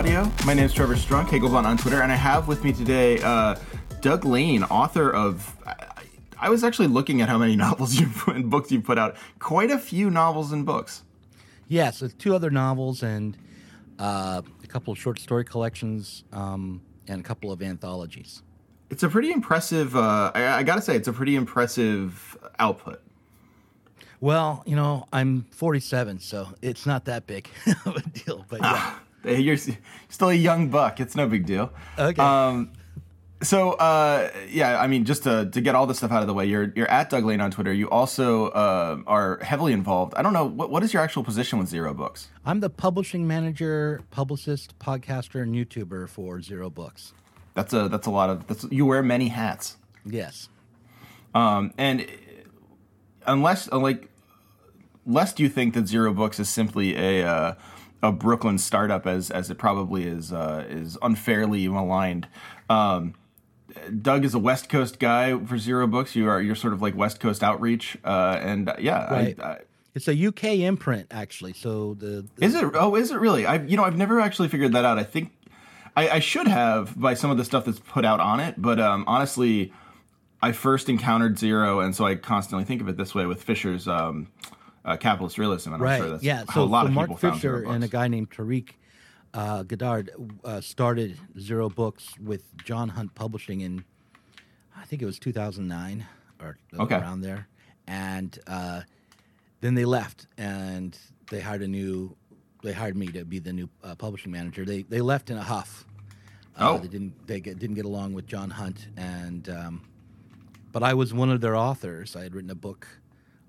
Audio. My name is Trevor Strunk, Hegelbon on Twitter, and I have with me today uh, Doug Lain, author of. I, I was actually looking at how many novels you put and books you put out. Quite a few novels and books. Yes, yeah, so two other novels and uh, a couple of short story collections um, and a couple of anthologies. It's a pretty impressive. Uh, I, I got to say, it's a pretty impressive output. Well, you know, I'm 47, so it's not that big of a deal. But yeah. You're still a young buck. It's no big deal. Okay. Um, so uh, yeah, I mean, just to, to get all this stuff out of the way, you're you're at Doug Lain on Twitter. You also uh, are heavily involved. I don't know what what is your actual position with Zero Books. I'm the publishing manager, publicist, podcaster, and YouTuber for Zero Books. That's a that's a lot of that's you wear many hats. Yes. Um, and unless like lest you think that Zero Books is simply a uh, a Brooklyn startup, as as it probably is uh, is unfairly maligned. Um, Doug is a West Coast guy for Zero Books. You are you're sort of like West Coast outreach, uh, and uh, yeah, right. I, I, it's a UK imprint actually. So the, the, is it? Oh, is it really? I you know I've never actually figured that out. I think I, I should have by some of the stuff that's put out on it, but um, honestly, I first encountered Zero, and so I constantly think of it this way with Fisher's. Um, uh, capitalist realism. And right. I'm sure that's yeah. so a lot of Mark people Fisher and a guy named Tariq uh, Goddard uh, started Zero Books with John Hunt Publishing in, I think it was 2009 or okay. around there, and uh, then they left and they hired a new. They hired me to be the new uh, publishing manager. They they left in a huff. oh. They didn't they get, didn't get along with John Hunt and. Um, but I was one of their authors. I had written a book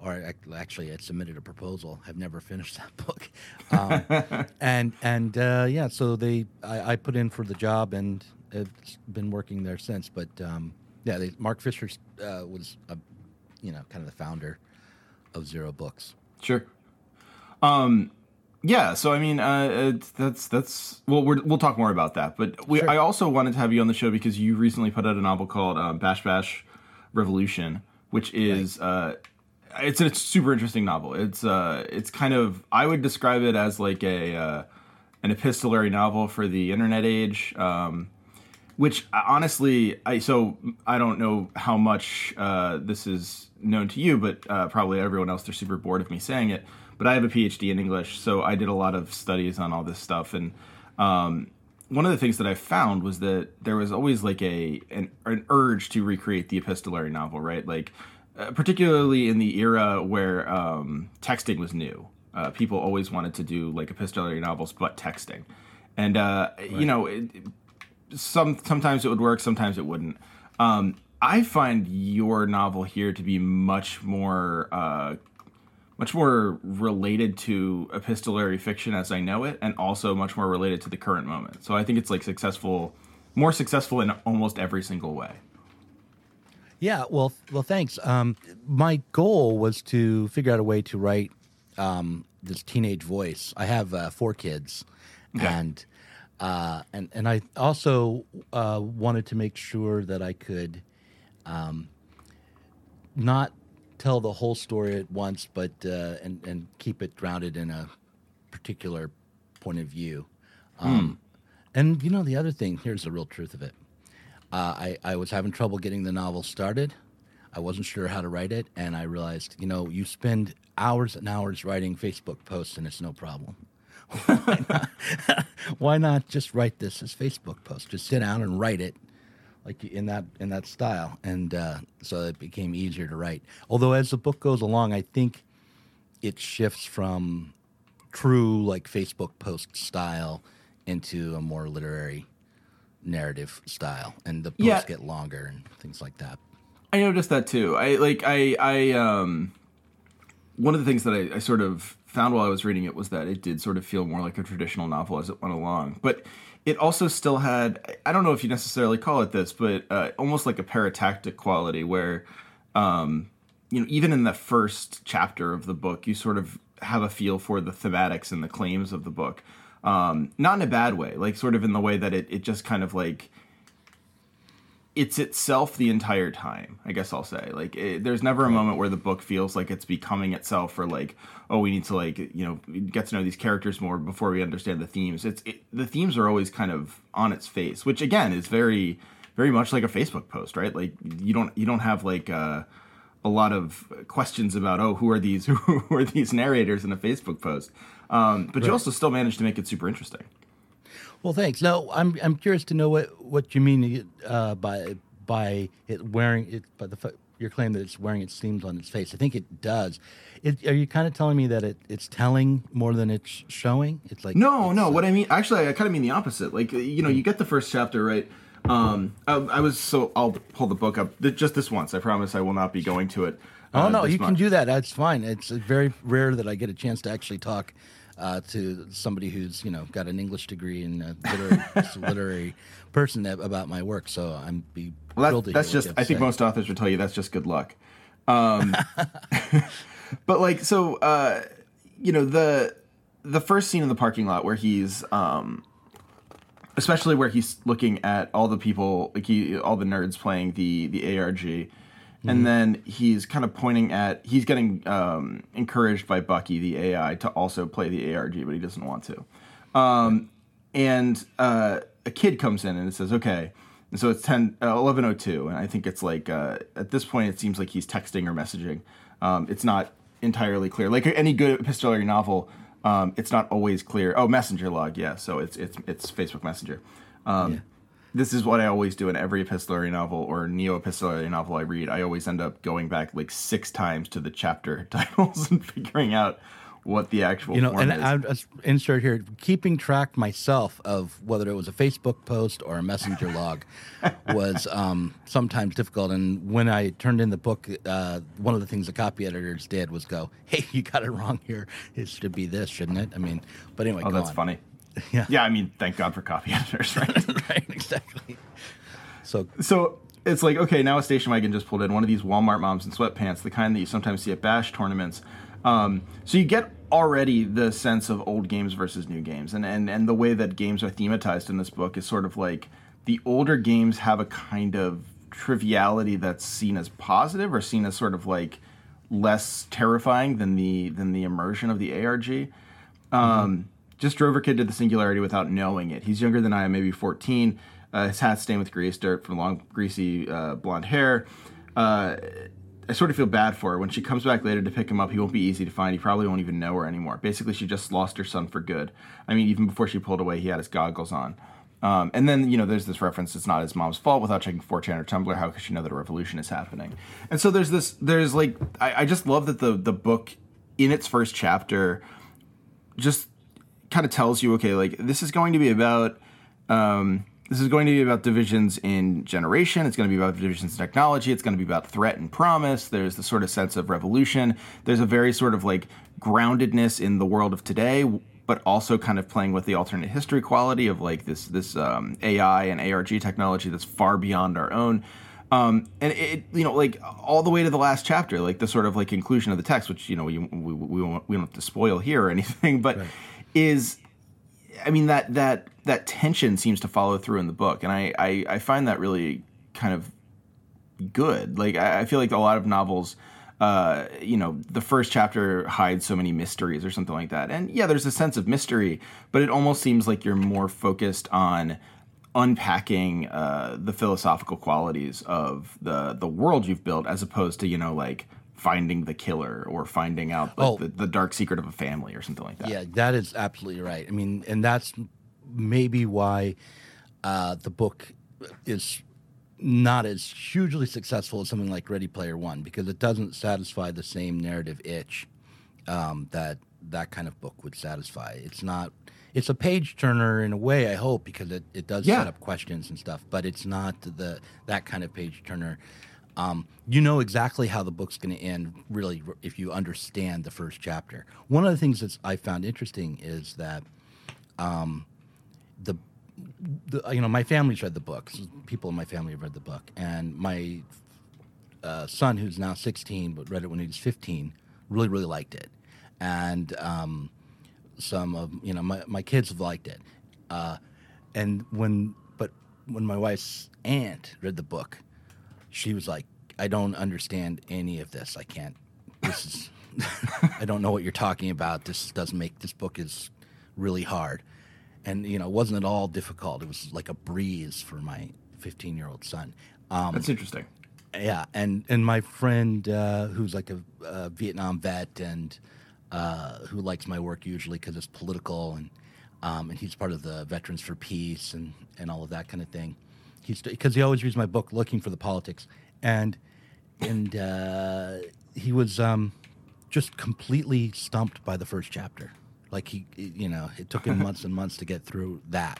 or actually, I submitted a proposal. I've never finished that book, um, and and uh, yeah, so they I, I, put in for the job and it's been working there since. But um, yeah, they, Mark Fisher uh, was a, you know kind of the founder of Zero Books. Sure. Um, yeah, so I mean, uh, that's that's well, we will talk more about that. But we, sure. I also wanted to have you on the show because you recently put out a novel called uh, Bash Bash Revolution, which is. Right. Uh, it's a super interesting novel. It's uh, it's kind of I would describe it as like a uh, an epistolary novel for the internet age. Um, which honestly, I so I don't know how much uh, this is known to you, but uh, probably everyone else they're super bored of me saying it. But I have a PhD in English, so I did a lot of studies on all this stuff, and um, one of the things that I found was that there was always like a an, an urge to recreate the epistolary novel, right? Like uh, particularly in the era where um, texting was new. Uh, people always wanted to do like epistolary novels, but texting, and uh, right. you know, it, some sometimes it would work, sometimes it wouldn't. Um, I find your novel here to be much more, uh, much more related to epistolary fiction as I know it, and also much more related to the current moment. So I think it's like successful, more successful in almost every single way. Yeah, well, well, thanks. Um, my goal was to figure out a way to write um, this teenage voice. I have uh, four kids, and uh, and and I also uh, wanted to make sure that I could um, not tell the whole story at once, but uh, and and keep it grounded in a particular point of view. Um, And you know, the other thing here's the real truth of it. Uh, I I was having trouble getting the novel started. I wasn't sure how to write it, and I realized, you know, you spend hours and hours writing Facebook posts, and it's no problem. Why not, why not just write this as Facebook post? Just sit down and write it, like in that in that style, and uh, so it became easier to write. Although as the book goes along, I think it shifts from true like Facebook post style into a more literary narrative style, and the posts Yeah. get longer and things like that. I noticed that too. I like I I um one of the things that I, I sort of found while I was reading it was that it did sort of feel more like a traditional novel as it went along. But it also still had I don't know if you necessarily call it this, but uh, almost like a paratactic quality where um you know even in the first chapter of the book you sort of have a feel for the thematics and the claims of the book. Um, not in a bad way, like sort of in the way that it, it just kind of like it's itself the entire time i guess i'll say. Like it, there's never a moment where the book feels like it's becoming itself or like oh we need to like you know get to know these characters more before we understand the themes. It's it, the themes are always kind of on its face which again is very very much like a facebook post right? Like you don't you don't have like uh a lot of questions about oh who are these who are these narrators in a facebook post um, but you also still managed to make it super interesting Well, thanks. No, I'm I'm curious to know what what you mean uh, by by it wearing it by the your claim that it's wearing its seams on its face. I think it does. It, are you kind of telling me that it, it's telling more than it's showing? It's like No, it's, no. uh, What I mean, actually, I kind of mean the opposite. Like, you know, you get the first chapter, right? Um, I, I was so I'll pull the book up just this once. I promise I will not be going to it. Oh uh, no, this you can do that. That's fine. It's very rare that I get a chance to actually talk uh, to somebody who's you know got an English degree and a literary, literary person about my work. So I'm be Well, that, that's just. I think say. most authors would tell you that's just good luck. Um, but like, so uh, you know the the first scene in the parking lot where he's um, especially where he's looking at all the people like he all the nerds playing the the ARG and then he's kind of pointing at he's getting um, encouraged by Bucky the AI to also play the ARG but he doesn't want to um, and uh, a kid comes in and it says okay and so it's 10 uh, 1102 and I think it's like uh, at this point it seems like he's texting or messaging um, it's not entirely clear like any good epistolary novel um, it's not always clear. Oh, messenger log, yeah. So it's it's it's Facebook Messenger. Um, This is what I always do in every epistolary novel or neo epistolary novel I read. I always end up going back like six times to the chapter titles and figuring out what the actual You know, and is. I'll just insert here, keeping track myself of whether it was a Facebook post or a messenger log was um, sometimes difficult. And when I turned in the book, uh, one of the things the copy editors did was go, "Hey, you got it wrong here. It should be this, shouldn't it?" I mean, but anyway, oh, that's on. funny. Yeah. Yeah, I mean, thank God for copy editors, right? right, exactly. So so it's like okay now a station wagon just pulled in one of these walmart moms in sweatpants the kind that you sometimes see at bash tournaments um, so you get already the sense of old games versus new games and, and and the way that games are thematized in this book is sort of like the older games have a kind of triviality that's seen as positive or seen as sort of like less terrifying than the than the immersion of the arg um, just drove her kid to the singularity without knowing it. He's younger than I am, maybe 14. Uh, his hat's stained with grease dirt from long, greasy uh, blonde hair. Uh, I sort of feel bad for her. When she comes back later to pick him up, he won't be easy to find. He probably won't even know her anymore. Basically, she just lost her son for good. I mean, even before she pulled away, he had his goggles on. Um, and then, you know, there's this reference, it's not his mom's fault without checking 4chan or Tumblr. How could she know that a revolution is happening? And so there's this, there's like, I, I just love that the, the book in its first chapter just kind of tells you, okay, like this is going to be about um, this is going to be about divisions in generation. It's going to be about divisions in technology. It's going to be about threat and promise. There's the sort of sense of revolution. There's a very sort of like groundedness in the world of today, but also kind of playing with the alternate history quality of like this this um, AI and ARG technology that's far beyond our own. Um, and it, you know, like all the way to the last chapter, like the sort of like inclusion of the text, which you know we we, we, won't, we don't have to spoil here or anything, but right. Is, I mean that that that tension seems to follow through in the book, and I I, I find that really kind of good. Like I, I feel like a lot of novels. Uh, you know, the first chapter hides so many mysteries or something like that. And yeah, there's a sense of mystery, but it almost seems like you're more focused on unpacking uh, the philosophical qualities of the the world you've built, as opposed to you know like finding the killer or finding out like, oh. the, the dark secret of a family or something like that. Yeah, that is absolutely right. I mean, and that's maybe why uh, the book is not as hugely successful as something like Ready Player One because it doesn't satisfy the same narrative itch um, that that kind of book would satisfy. It's not it's a page turner in a way. I hope because it, it does yeah. set up questions and stuff, but it's not the that kind of page turner. Um, you know exactly how the book's going to end, really, if you understand the first chapter. One of the things that I found interesting is that um, the, the, you know my family's read the book. People in my family have read the book, and my uh, son, who's now 16 but read it when he was 15, really really liked it, and um, some of you know my, my kids have liked it uh, and when but when my wife's aunt read the book she was like i don't understand any of this. I can't this is i don't know what you're talking about. This doesn't make this book is really hard. And you know it wasn't at all difficult. It was like a breeze for my 15 year old son. Um, that's interesting. yeah and and my friend uh, who's like a, a vietnam vet and uh, who likes my work usually because it's political and um, and he's part of the Veterans for Peace and and all of that kind of thing. He's because he always reads my book looking for the politics and and uh, he was um, just completely stumped by the first chapter. Like he, you know, it took him months and months to get through that.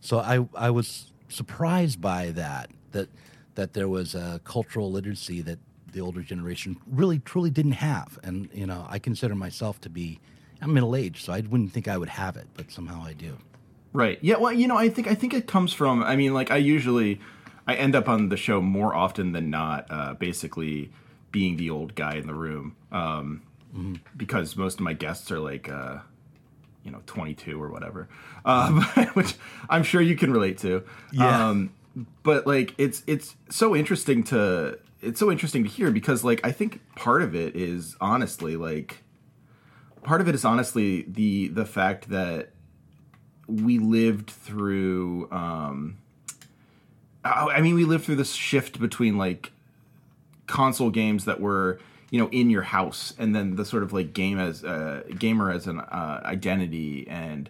So I I was surprised by that that that there was a cultural literacy that the older generation really truly didn't have. And you know, I consider myself to be I'm middle aged, so I wouldn't think I would have it, but somehow I do. Right. Yeah. Well, you know, I think I think it comes from. I mean, like I usually I end up on the show more often than not, uh, basically being the old guy in the room, um, mm-hmm. because most of my guests are like. Uh, you know, 22 or whatever, uh, which I'm sure you can relate to. Yeah. Um, but like, it's it's so interesting to it's so interesting to hear because like I think part of it is honestly like part of it is honestly the the fact that we lived through um I mean we lived through this shift between like console games that were you know in your house and then the sort of like game as a uh, gamer as an uh, identity and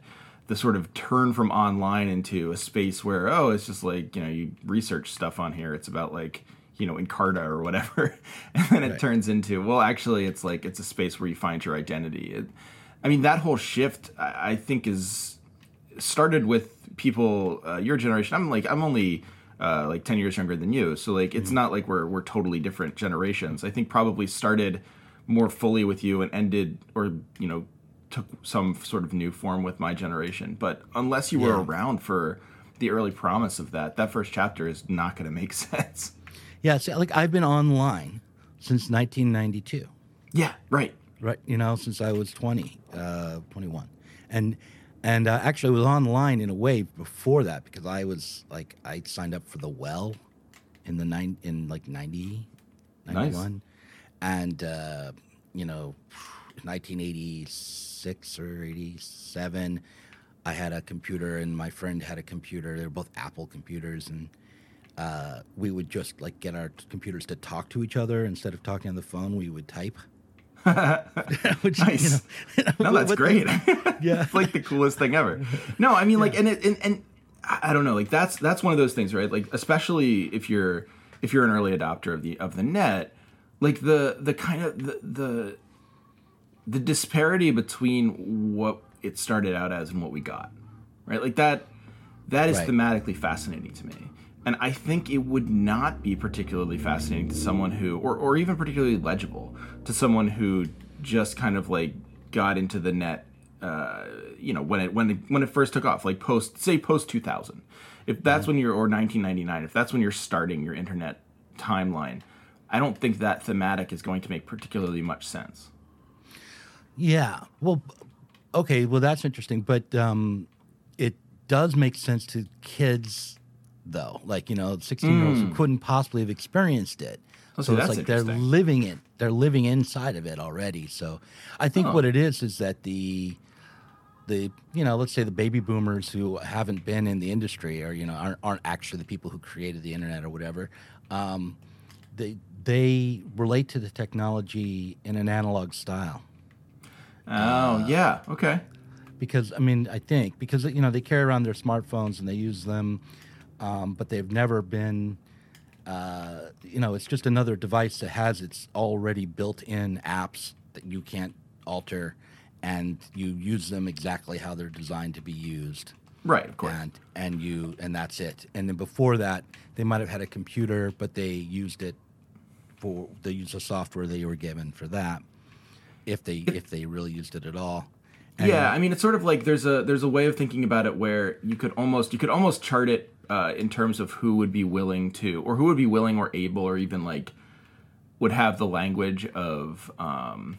the sort of turn from online into a space where oh it's just like you know you research stuff on here. It's about like you know Encarta or whatever, and then it turns into well, actually, it's like it's a space where you find your identity. It, I mean, that whole shift, I, I think, is started with people uh, your generation. I'm like I'm only uh, like ten years younger than you, so like it's mm-hmm. not like we're we're totally different generations. I think probably started more fully with you and ended or you know took some sort of new form with my generation. But unless you yeah. were around for the early promise of that, that first chapter is not going to make sense. Yeah, see, like I've been online since 1992. Yeah, right. Right, you know, since I was 20, uh, 21. And and uh, actually I was online in a way before that because I was like I signed up for the well in the nine in like 90 91 nice. and uh, you know 1986 or 87 I had a computer and my friend had a computer. They were both Apple computers and uh, we would just like get our computers to talk to each other instead of talking on the phone. We would type. Which, nice. You know, no, that's great. The, yeah, it's like the coolest thing ever. No, I mean, like, and it, and and I don't know, like that's that's one of those things, right? Like, especially if you're if you're an early adopter of the of the net, like the the kind of the the, the disparity between what it started out as and what we got, right? Like that that is right. thematically fascinating to me and I think it would not be particularly fascinating to someone who, or, or even particularly legible to someone who just kind of like got into the net, uh, you know, when it when it, when it first took off, like post say post two thousand, if that's mm-hmm. when you're or nineteen ninety nine, if that's when you're starting your internet timeline, I don't think that thematic is going to make particularly much sense. Yeah. Well, okay. Well, that's interesting, but um, it does make sense to kids, though. Like you know, sixteen-year-olds who couldn't possibly have experienced it. Oh, so it's like they're living it. They're living inside of it already. So I think Oh. what it is is that the the you know let's say the baby boomers who haven't been in the industry or you know aren't, aren't actually the people who created the internet or whatever um, they they relate to the technology in an analog style Oh yeah, okay. because I mean I think because you know they carry around their smartphones and they use them, um, but they've never been. Uh, you know, it's just another device that has its already built-in apps that you can't alter, and you use them exactly how they're designed to be used. Right, of course. And and you and that's it. And then before that, they might have had a computer, but they used it for they used the software they were given for that. If they if they really used it at all. And- yeah, I mean, it's sort of like there's a there's a way of thinking about it where you could almost you could almost chart it uh, in terms of who would be willing to or who would be willing or able or even like would have the language of um,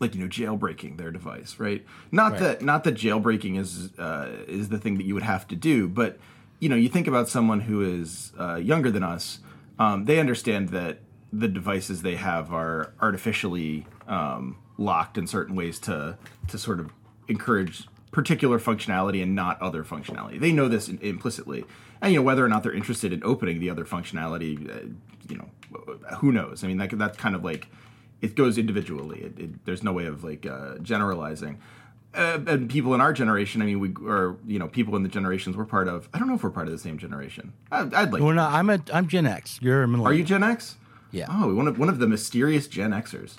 like you know jailbreaking their device, right? Not Right. that not that jailbreaking is uh, is the thing that you would have to do, but you know you think about someone who is uh, younger than us, um, they understand that the devices they have are artificially um, locked in certain ways to to sort of encourage particular functionality and not other functionality. They know this in, implicitly, and you know whether or not they're interested in opening the other functionality, uh, you know, who knows? I mean, that that's kind of like it goes individually. It, it, there's no way of like uh, generalizing. Uh, and people in our generation, I mean, we or you know, people in the generations we're part of. I don't know if we're part of the same generation. I, I'd like. We're not. I'm a. I'm Gen X. You're a millennial. Are you Gen X? Yeah. Oh, one of one of the mysterious Gen Xers.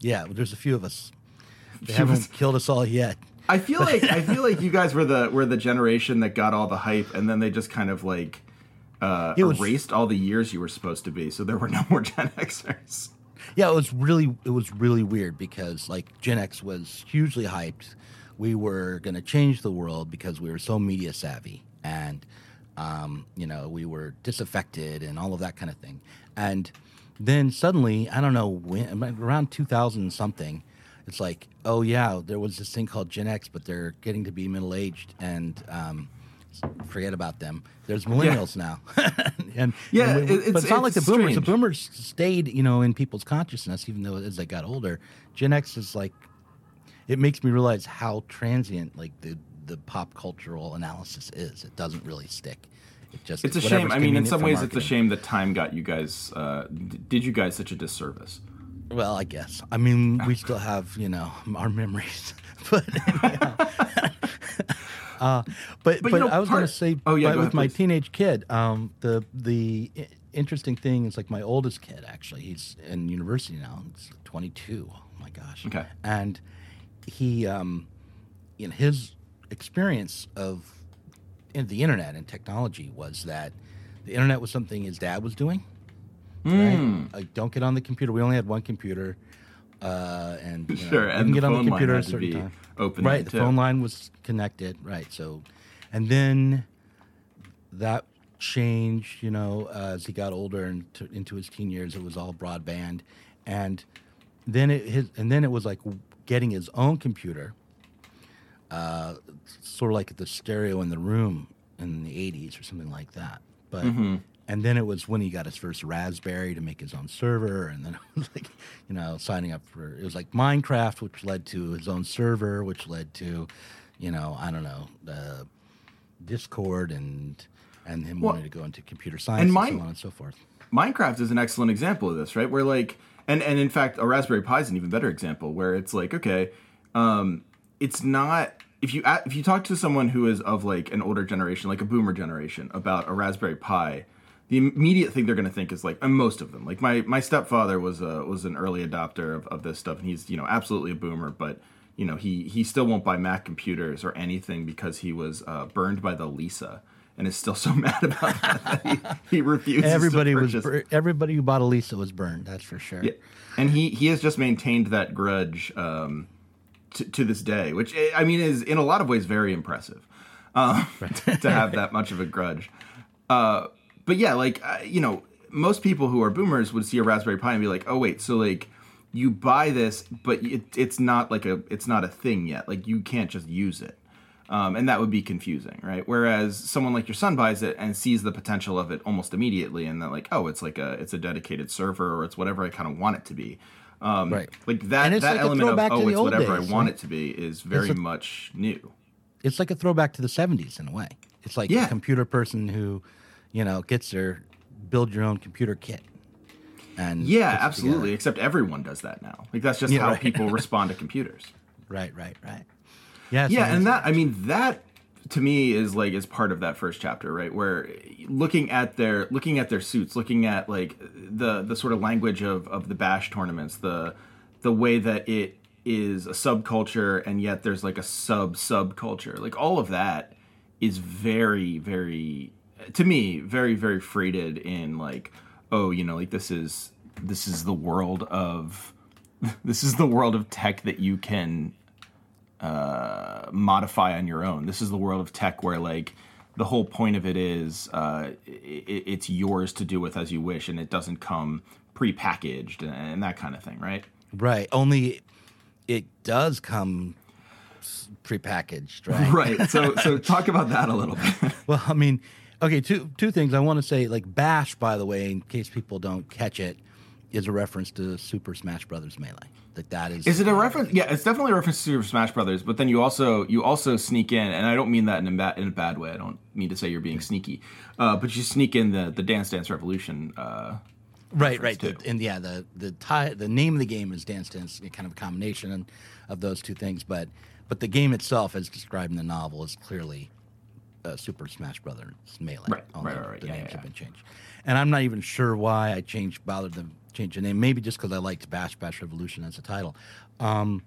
Yeah. Well, there's a few of us. They haven't killed us all yet. I feel like I feel like you guys were the were the generation that got all the hype, and then they just kind of like uh, was- erased all the years you were supposed to be, so there were no more Gen Xers. Yeah, it was really it was really weird because like Gen X was hugely hyped. We were going to change the world because we were so media savvy and um, you know, we were disaffected and all of that kind of thing. And then suddenly, I don't know when around 2000 something, it's like, oh yeah, there was this thing called Gen X, but they're getting to be middle aged and um, forget about them. There's millennials now, and Yeah, and we- it's- but it's not like the it's boomers. The boomers stayed, you know, in people's consciousness, even though as they got older. Gen X is like, it makes me realize how transient like the the pop cultural analysis is. It doesn't really stick. It just It's a shame. I mean, in some ways, it's a shame that time got you guys uh, d- did you guys such a disservice. Well, I guess. I mean, we still have you know our memories, but uh, but but, you know, I was part- going to say, Oh, yeah, but with ahead, my please. teenage kid, um, the the interesting thing is like my oldest kid actually, he's in university now. He's 22. Oh my gosh. Okay. And he, um, in his experience of in the internet and technology was that the internet was something his dad was doing right? Hmm. Like, don't get on the computer. We only had one computer, uh, and you know, Sure, and the get on the line computer had at a certain time. open right, the too. phone line was connected. Right, so, and then that changed. You know, uh, as he got older and to, into his teen years, it was all broadband, and then it his, and then it was like getting his own computer. Uh, sort of like the stereo in the room in the 80s or something like that. But Mm-hmm. And then it was when he got his first Raspberry to make his own server, and then it was like, you know, signing up for it was like Minecraft, which led to his own server, which led to, you know, I don't know, uh, Discord and and him Well, wanting to go into computer science and and, mine- so on and so forth. Minecraft is an excellent example of this, right? Where like, and and in fact, a Raspberry Pi is an even better example. Where it's like, okay, um, it's not if you if you talk to someone who is of like an older generation, like a Boomer generation, about a Raspberry Pi, the immediate thing they're going to think is like, and most of them, like my my stepfather was a was an early adopter of, of this stuff, and he's you know absolutely a Boomer, but you know he he still won't buy Mac computers or anything because he was uh, burned by the Lisa. And is still so mad about that. that he, he refuses. to Everybody was bur- everybody who bought a Lisa was burned. That's for sure. yeah. And he he has just maintained that grudge um, to, to this day, which eh, I mean is in a lot of ways very impressive um, to have that much of a grudge. Uh, but yeah, like uh, you know, most people who are boomers would see a Raspberry Pi and be like, "Oh wait, so like you buy this, but it, it's not like a it's not a thing yet. Like you can't just use it." Um, and that would be confusing, right? Whereas someone like your son buys it and sees the potential of it almost immediately, and they're like, "Oh, it's like a it's a dedicated server, or it's whatever I kind of want it to be." Um, Right. Like that that like element of oh, it's whatever days, I want right? it to be is very a- much new. It's like a throwback to the '70s in a way. It's like Yeah. a computer person who, you know, gets their build your own computer kit. And Yeah, absolutely. Except everyone does that now. Like that's just Yeah, how right. people respond to computers. Right, right, right. Yeah, yeah and that i mean that to me is like is part of that first chapter right where looking at their looking at their suits looking at like the the sort of language of of the bash tournaments the the way that it is a subculture and yet there's like a sub subculture like all of that is very very to me very very freighted in like oh you know like this is this is the world of this is the world of tech that you can uh, modify on your own. This is the world of tech where like the whole point of it is uh, i it's yours to do with as you wish, and it doesn't come pre-packaged and, and that kind of thing, right? right. Only it does come prepackaged, right? Right. So so talk about that a little bit. Well, I mean, okay, two two things I want to say. Like Bash, by the way, in case people don't catch it, is a reference to Super Smash Brothers Melee. Like that is. Is it a reference? Yeah, it's definitely a reference to Super Smash Brothers. But then you also you also sneak in, and I don't mean that in a bad in a bad way. I don't mean to say you're being sneaky, uh, but you sneak in the the Dance Dance Revolution. Uh, right, right, too. and yeah, the the tie, the name of the game is Dance Dance, kind of a combination of those two things. But but the game itself, as described in the novel, is clearly uh, Super Smash Brothers Melee. Right, Only right. The Yeah, names yeah, have been changed, and I'm not even sure why I changed, bothered to change the name. Maybe just because I liked Bash Bash Revolution as a title. Um,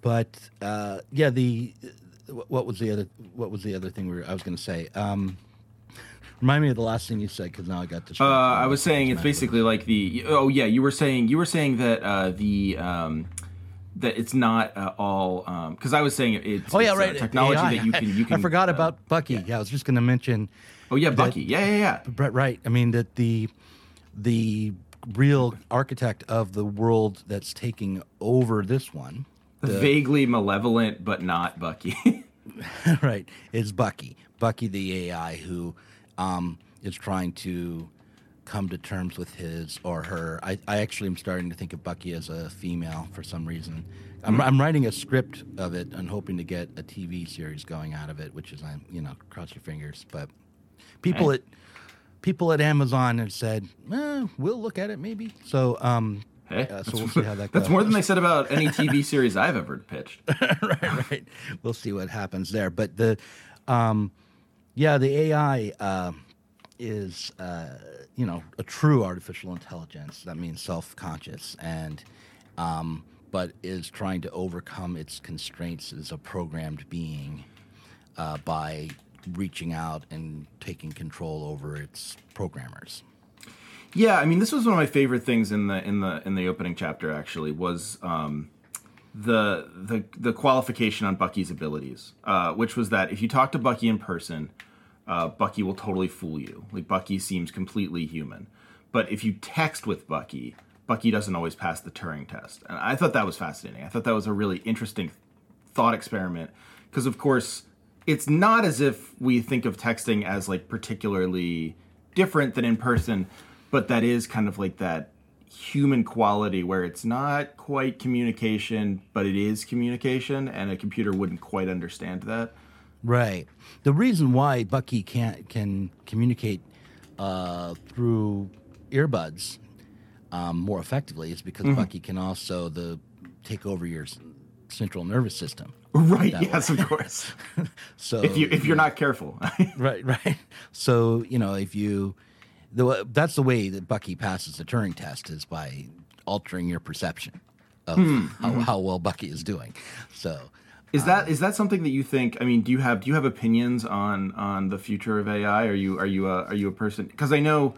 but uh, yeah, the what was the other what was the other thing we were, I was going to say? Um, remind me of the last thing you said because now I got distracted. Uh, I was saying it's basically like the oh yeah you were saying you were saying that uh, the um, that it's not uh, all because I was saying it- it's Oh yeah, it's, uh, right. technology AI. that you can you can I forgot uh, about Bucky. Yeah. I was just going to mention. oh yeah Bucky yeah yeah yeah Right, right. I mean that the the real architect of the world that's taking over this one, the, vaguely malevolent but not Bucky right, It's Bucky. Bucky, the AI who um, is trying to come to terms with his or her. I, I actually am starting to think of Bucky as a female for some reason. I'm, I'm writing a script of it and hoping to get a TV series going out of it, which is, I'm you know, cross your fingers. But people Hey. at people at Amazon have said, eh, we'll look at it maybe. So um, Hey, Uh, so that's, we'll see how that that's more than they said about any TV series I've ever pitched. right, right. We'll see what happens there. But the, um, yeah, the AI uh, is, uh, you know, a true artificial intelligence. That means self-conscious and, um, but is trying to overcome its constraints as a programmed being uh, by reaching out and taking control over its programmers. Yeah, I mean, this was one of my favorite things in the in the in the opening chapter. Actually, was um, the the the qualification on Bucky's abilities, uh, which was that if you talk to Bucky in person, uh, Bucky will totally fool you. Like Bucky seems completely human, but if you text with Bucky, Bucky doesn't always pass the Turing test. And I thought that was fascinating. I thought that was a really interesting thought experiment because, of course, it's not as if we think of texting as like particularly different than in person, but that is kind of like that human quality where it's not quite communication, but it is communication, and a computer wouldn't quite understand that. Right. The reason why Bucky can't can communicate uh, through earbuds um, more effectively is because Bucky can also the take over your central nervous system. Right? Yes, of course. So if you if you're not careful. right, right. So you know if you the that's the way that Bucky passes the Turing test is by altering your perception of how, how well Bucky is doing. So Is that is that something that you think? I mean, do you have do you have opinions on on the future of AI? Are you are you a are you a person? Because I know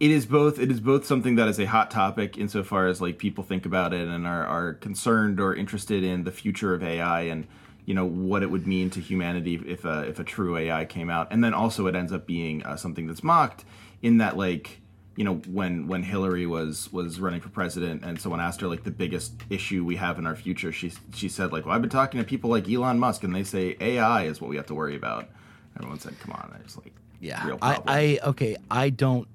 it is both it is both something that is a hot topic insofar as like people think about it and are are concerned or interested in the future of AI and you know what it would mean to humanity if a if a true AI came out, and then also it ends up being uh, something that's mocked in that like you know when when Hillary was was running for president and someone asked her like the biggest issue we have in our future she she said like well I've been talking to people like Elon Musk and they say AI is what we have to worry about everyone said come on it's like Yeah, real I. I okay. I don't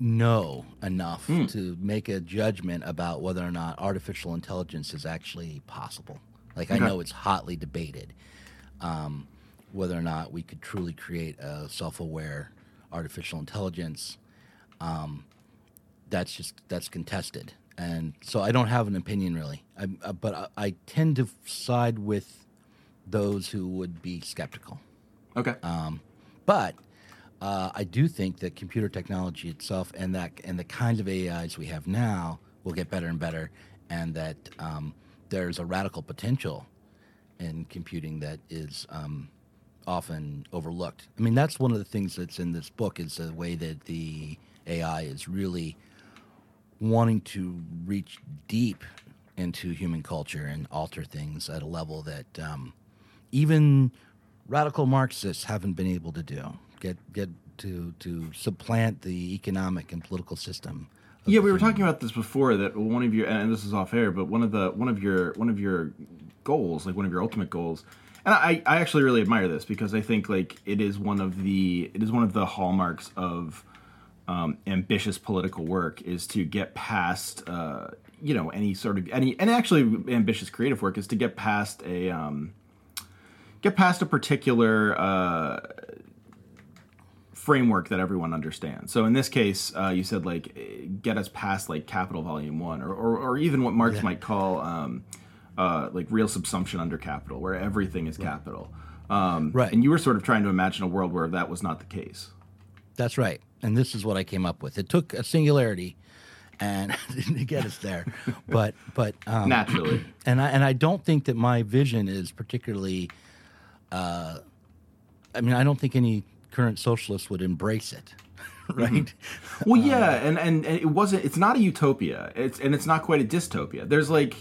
know enough Hmm. to make a judgment about whether or not artificial intelligence is actually possible. Like I know it's hotly debated um, whether or not we could truly create a self-aware artificial intelligence. Um, that's just that's contested, and so I don't have an opinion really. I, uh, but I, I tend to side with those who would be skeptical. okay Um, but uh, I do think that computer technology itself and that and the kinds of AIs we have now will get better and better, and that um, there's a radical potential in computing that is um, often overlooked. I mean, that's one of the things that's in this book is the way that the AI is really wanting to reach deep into human culture and alter things at a level that um, even radical Marxists haven't been able to do. Get get to to supplant the economic and political system. Yeah, we were human- talking about this before. That one of your and this is off air, but one of the one of your one of your goals, like one of your ultimate goals, and I, I actually really admire this because I think like it is one of the it is one of the hallmarks of um, ambitious political work is to get past uh, you know any sort of any and actually ambitious creative work is to get past a um, get past a particular uh, framework that everyone understands. So in this case, uh, you said like get us past like capital volume one, or or, or even what Marx might call um, uh, like real subsumption under capital, where everything is capital. Um, Right. And you were sort of trying to imagine a world where that was not the case. That's right, and this is what I came up with. It took a singularity, and to get us there, but but um, Naturally. and I and I don't think that my vision is particularly. Uh, I mean, I don't think any current socialist would embrace it, right? Well, yeah, and, and and it wasn't. It's not a utopia. It's and it's not quite a dystopia. There's like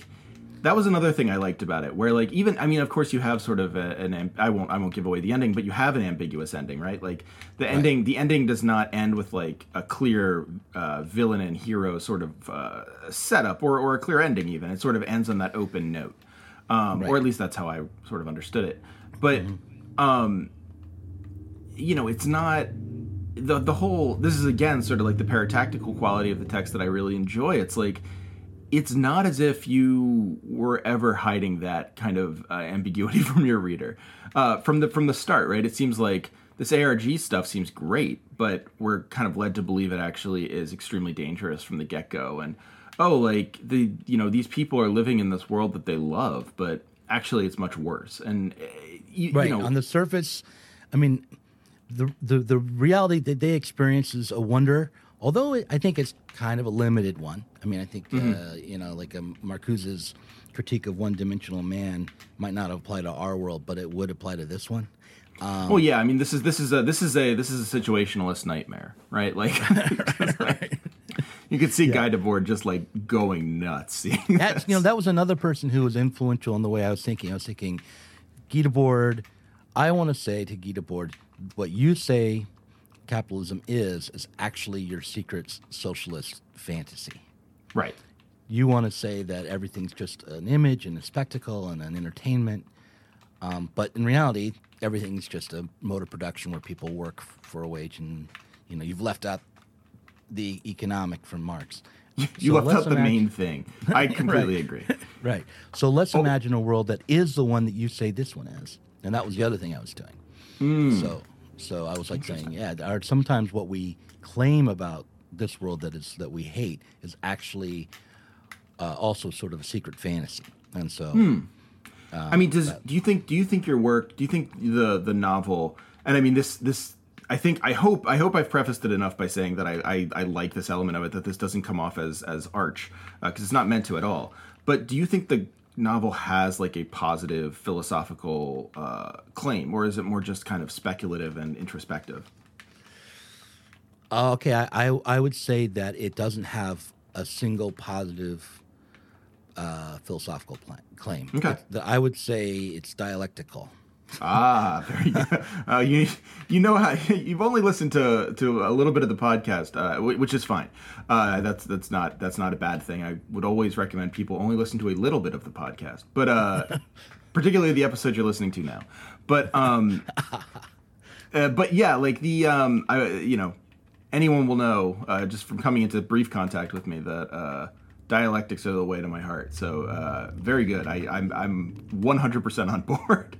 that was another thing I liked about it, where like even I mean, of course, you have sort of a, an I won't I won't give away the ending, but you have an ambiguous ending, right? Like the ending the ending does not end with like a clear uh, villain and hero sort of uh, setup or or a clear ending. Even it sort of ends on that open note, um, or at least that's how I sort of understood it. But um, you know, it's not the the whole. This is again sort of like the paratactical quality of the text that I really enjoy. It's like it's not as if you were ever hiding that kind of uh, ambiguity from your reader uh, from the from the start, right? It seems like this ARG stuff seems great, but we're kind of led to believe it actually is extremely dangerous from the get go. And oh, like the you know these people are living in this world that they love, but actually it's much worse. And uh, you, right you know, on the surface i mean the, the the reality that they experience is a wonder although it, i think it's kind of a limited one i mean i think Mm-hmm. uh, you know like um, marcuse's critique of one-dimensional man might not apply to our world but it would apply to this one Well, yeah, I mean, this is this is a this is a this is a situationalist nightmare, right? Like, you could see Guy Debord just like going nuts. That's, you know that was another person who was influential in the way i was thinking i was thinking Guy Debord, i want to say to Guy Debord, what you say capitalism is is actually your secret socialist fantasy right. you want to say that everything's just an image and a spectacle and an entertainment, um, but in reality, everything's just a mode of production where people work f- for a wage, and you know you've left out the economic from Marx. You So left out the imagine- main thing. I completely agree. Right. So let's Oh. imagine a world that is the one that you say this one is, and that was the other thing I was doing. Hmm. So, so I was like saying, yeah, sometimes what we claim about this world that is that we hate is actually uh, also sort of a secret fantasy, and so. Hmm. I mean, does do you think do you think your work do you think the the novel and I mean this this I think I hope I hope I've prefaced it enough by saying that I I, I like this element of it that this doesn't come off as as arch because it's not meant to at all. But do you think the novel has like a positive philosophical uh, claim, or is it more just kind of speculative and introspective? Uh, okay, I, I I would say that it doesn't have a single positive uh, philosophical claim. Okay. The- I would say it's dialectical. Ah, very good. Uh, you you know how you've only listened to to a little bit of the podcast, uh, which is fine. Uh, that's that's not that's not a bad thing. I would always recommend people only listen to a little bit of the podcast, but uh, particularly the episode you're listening to now. But um, uh, but yeah, like the um, I you know anyone will know uh, just from coming into brief contact with me that uh, dialectics are the way to my heart. So uh, very good. I, I'm I'm 100% on board.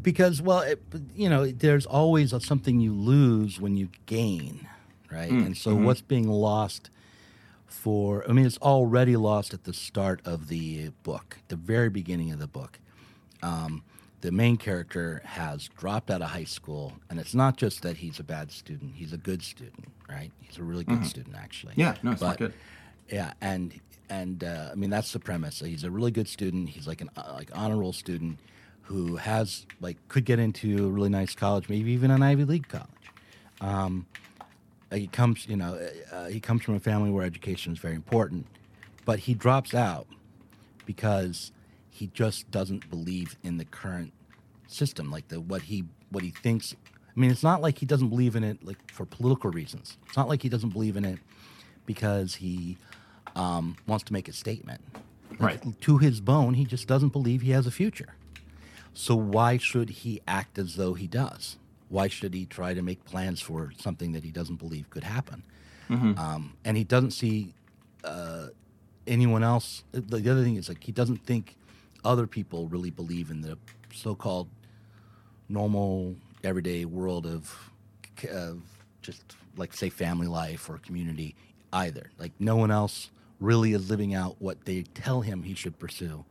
Because well, it, you know, there's always something you lose when you gain, right? Mm, and so mm-hmm. what's being lost for? I mean, it's already lost at the start of the book, the very beginning of the book. Um, the main character has dropped out of high school, and it's not just that he's a bad student; he's a good student, right? He's a really good student, actually. Mm-hmm. Yeah, no, it's not good. Yeah, and and uh, I mean that's the premise. He's a really good student. He's like an uh, like honor roll student who has like could get into a really nice college, maybe even an Ivy League college. Um, he comes, you know, uh, he comes from a family where education is very important, but he drops out because he just doesn't believe in the current system, like the what he what he thinks. I mean, it's not like he doesn't believe in it like for political reasons. It's not like he doesn't believe in it because he um, wants to make a statement. Like, Right. To his bone, he just doesn't believe he has a future. So why should he act as though he does? Why should he try to make plans for something that he doesn't believe could happen? Um, and he doesn't see uh, anyone else. The, the other thing is like he doesn't think other people really believe in the so-called normal everyday world of, of just like say family life or community either. Like no one else really is living out what they tell him he should pursue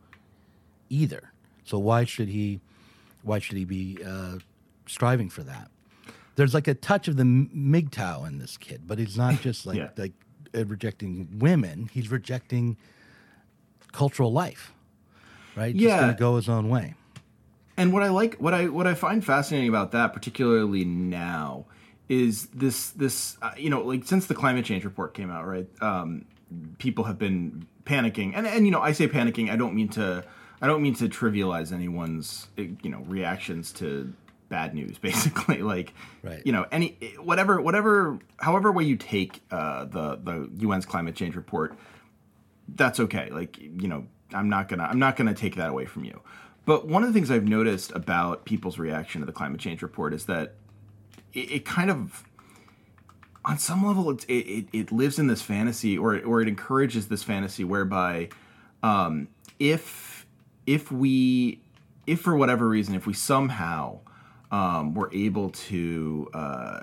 either. So why should he why should he be uh, striving for that? There's like a touch of the MGTOW in this kid, but he's not just like Yeah. like uh, rejecting women. He's rejecting cultural life, right? Just Yeah. gonna go his own way. And what I like, what I what I find fascinating about that, particularly now, is this this uh, you know like since the climate change report came out, right? Um, people have been panicking, and and you know I say panicking, I don't mean to I don't mean to trivialize anyone's eh, you know reactions to bad news. Basically, like Right. you know any whatever whatever however way you take uh, the the UN's climate change report, that's okay. Like you know, I'm not gonna I'm not gonna take that away from you. But one of the things I've noticed about people's reaction to the climate change report is that it, it kind of, on some level, it, it it lives in this fantasy, or or it encourages this fantasy whereby, um, if if we if for whatever reason if we somehow um, were able to uh,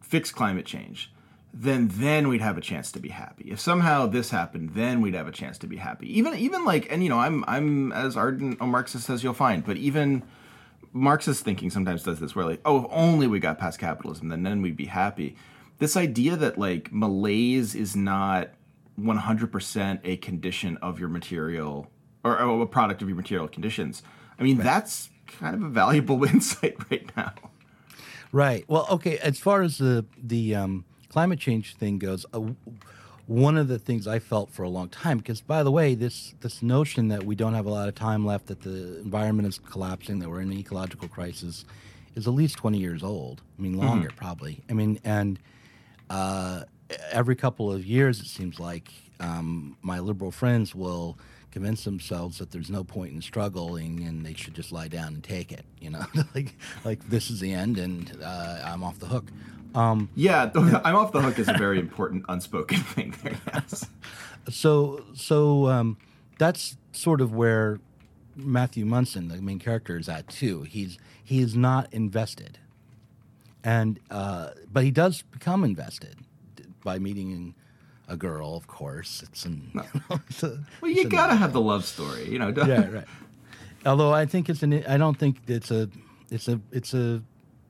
fix climate change, then then we'd have a chance to be happy. If somehow this happened, then we'd have a chance to be happy. Even even like and you know I'm I'm as ardent a Marxist as you'll find, but even Marxist thinking sometimes does this where like oh if only we got past capitalism then then we'd be happy. This idea that like malaise is not 100% a condition of your material or, or a product of your material conditions. I mean that's kind of a valuable insight right now. Right. Well, okay. As far as the the um, climate change thing goes, uh, one of the things I felt for a long time, because by the way, this this notion that we don't have a lot of time left, that the environment is collapsing, that we're in an ecological crisis, is at least twenty years old. I mean, longer probably. I mean, and uh, every couple of years, it seems like um, my liberal friends will convince themselves that there's no point in struggling and they should just lie down and take it. You know, like like this is the end and uh, I'm off the hook. Um, Yeah, I'm off the hook is a very important unspoken thing there. Yes. so so um, that's sort of where Matthew Munson, the main character, is at too. He's he is not invested, and uh, but he does become invested by meeting a girl. Of course, it's an you know, it's a, Well, it's you a gotta have the love story, you know. don't- yeah, right. Although I think it's an, I don't think it's a, it's a, it's a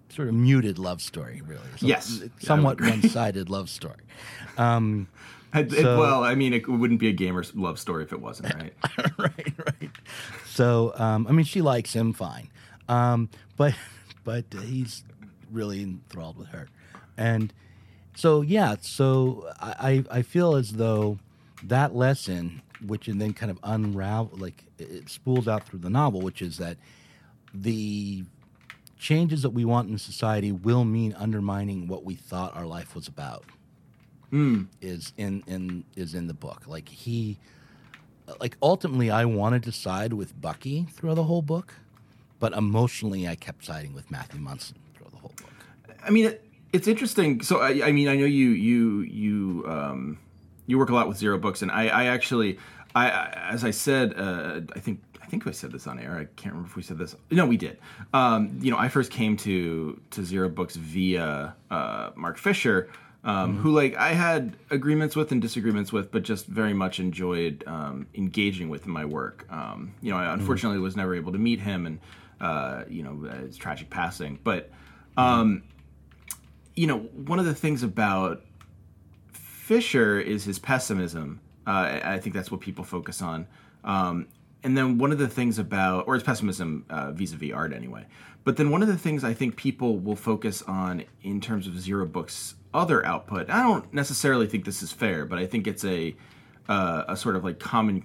sort of muted love story, really. So Yes. it's Yeah, somewhat one-sided love story. Um, It- it- well, I mean, it wouldn't be a gamer's love story if it wasn't, right? right, right. So, um, I mean, she likes him fine, um, but but he's really enthralled with her, and so yeah. So I I feel as though that lesson, which and then kind of unravel, like it spools out through the novel, which is that the changes that we want in society will mean undermining what we thought our life was about. Hmm. Is in in is in the book. Like he, like ultimately, I wanted to side with Bucky through the whole book, but emotionally, I kept siding with Matthew Munson through the whole book. I mean, it, it's interesting. So, I, I mean, I know you you you um, you work a lot with zero books, and I, I actually, I, I as I said, uh, I think I think I said this on air. I can't remember if we said this. No, we did. Um, you know, I first came to to zero books via uh, Mark Fisher. Um, Who like I had agreements with and disagreements with, but just very much enjoyed um, engaging with in my work. Um, you know, I unfortunately was never able to meet him, and uh, you know, his tragic passing. But um, you know, one of the things about Fisher is his pessimism. Uh, I think that's what people focus on. Um, and then one of the things about, or his pessimism uh, vis-a-vis art anyway. But then one of the things I think people will focus on in terms of Zero Book's other output. I don't necessarily think this is fair, but I think it's a uh, a sort of like common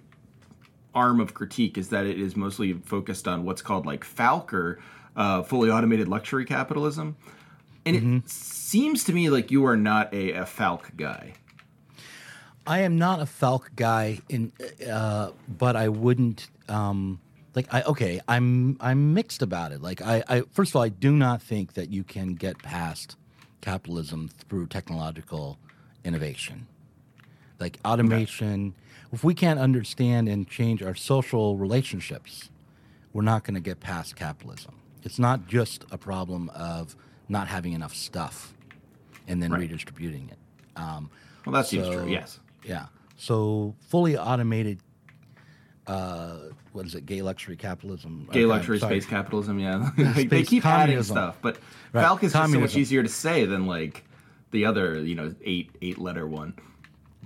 arm of critique is that it is mostly focused on what's called like Falker, uh, fully automated luxury capitalism. And it seems to me like you are not a, a Falk guy. I am not a Falk guy, in, uh, but I wouldn't um, like. I okay. I'm I'm mixed about it. Like I, I first of all, I do not think that you can get past capitalism through technological innovation, like automation. If we can't understand and change our social relationships, we're not going to get past capitalism. It's not just a problem of not having enough stuff and then Right. redistributing it. Um, Well, that seems so- true. Yes. yeah. So fully automated. Uh, what is it? Gay luxury capitalism. Gay Okay, luxury space capitalism. Yeah, Like, they Space keep adding stuff, but Right, Falk is so much easier to say than like the other, you know, eight eight letter one.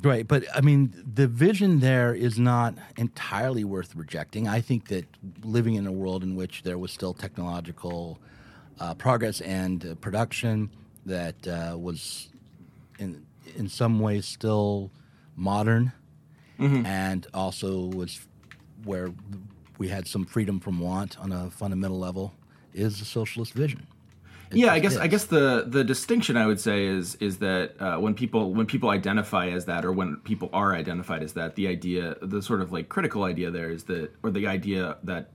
Right, but I mean, the vision there is not entirely worth rejecting. I think that living in a world in which there was still technological uh, progress and uh, production that uh, was, in in some ways, still modern, and also was where we had some freedom from want on a fundamental level, is a socialist vision. It yeah, I guess I guess the the distinction I would say is is that uh, when people when people identify as that or when people are identified as that, the idea the sort of like critical idea there is that or the idea that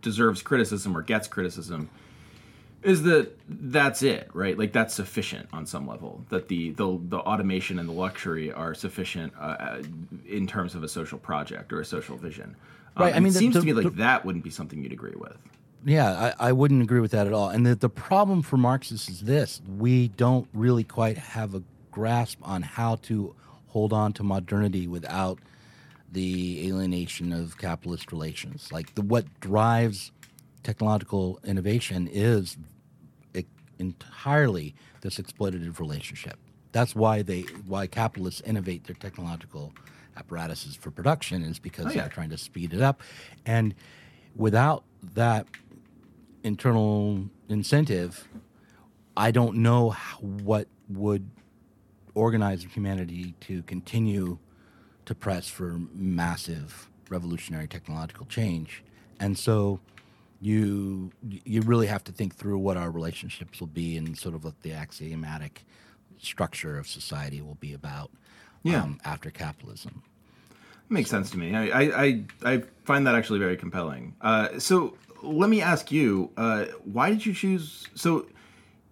deserves criticism or gets criticism is that that's it, right? Like that's sufficient on some level. That the the, the automation and the luxury are sufficient uh, uh, in terms of a social project or a social vision. Um, Right, I mean, it the- seems the- to me like that wouldn't be something you'd agree with. Yeah, I, I wouldn't agree with that at all. And the, the problem for Marxists is this we don't really quite have a grasp on how to hold on to modernity without the alienation of capitalist relations. Like the what drives technological innovation is entirely this exploitative relationship. That's why they why capitalists innovate their technological apparatuses for production is because Oh, yeah. they're trying to speed it up. And without that internal incentive, I don't know what would organize humanity to continue to press for massive revolutionary technological change. And so you you really have to think through what our relationships will be and sort of what the axiomatic structure of society will be about Yeah. um, after capitalism. Makes sense to me. I I, I, find that actually very compelling. Uh, so let me ask you, uh, why did you choose? So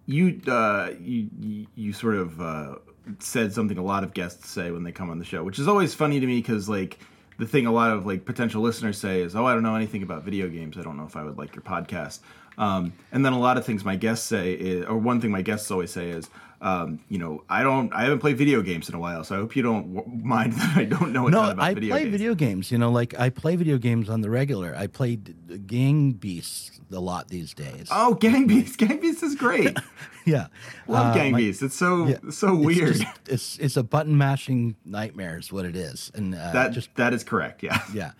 you uh, you you- you sort of uh, said something a lot of guests say when they come on the show, which is always funny to me because like the thing a lot of like potential listeners say is, "Oh, I don't know anything about video games. I don't know if I would like your podcast." Um, and then a lot of things my guests say, is, or one thing my guests always say is, um, you know, I don't, I haven't played video games in a while, so I hope you don't w- mind that I don't know a No, about I video play games. video games. You know, like I play video games on the regular. I played Gang Beasts a lot these days. Oh, Gang Beasts! Gang Beasts is great. yeah, Love Uh, Gang my- Beasts. It's so yeah, so it's weird. just- it's it's a button mashing nightmare is what it is, and uh, that just that is correct. Yeah. yeah,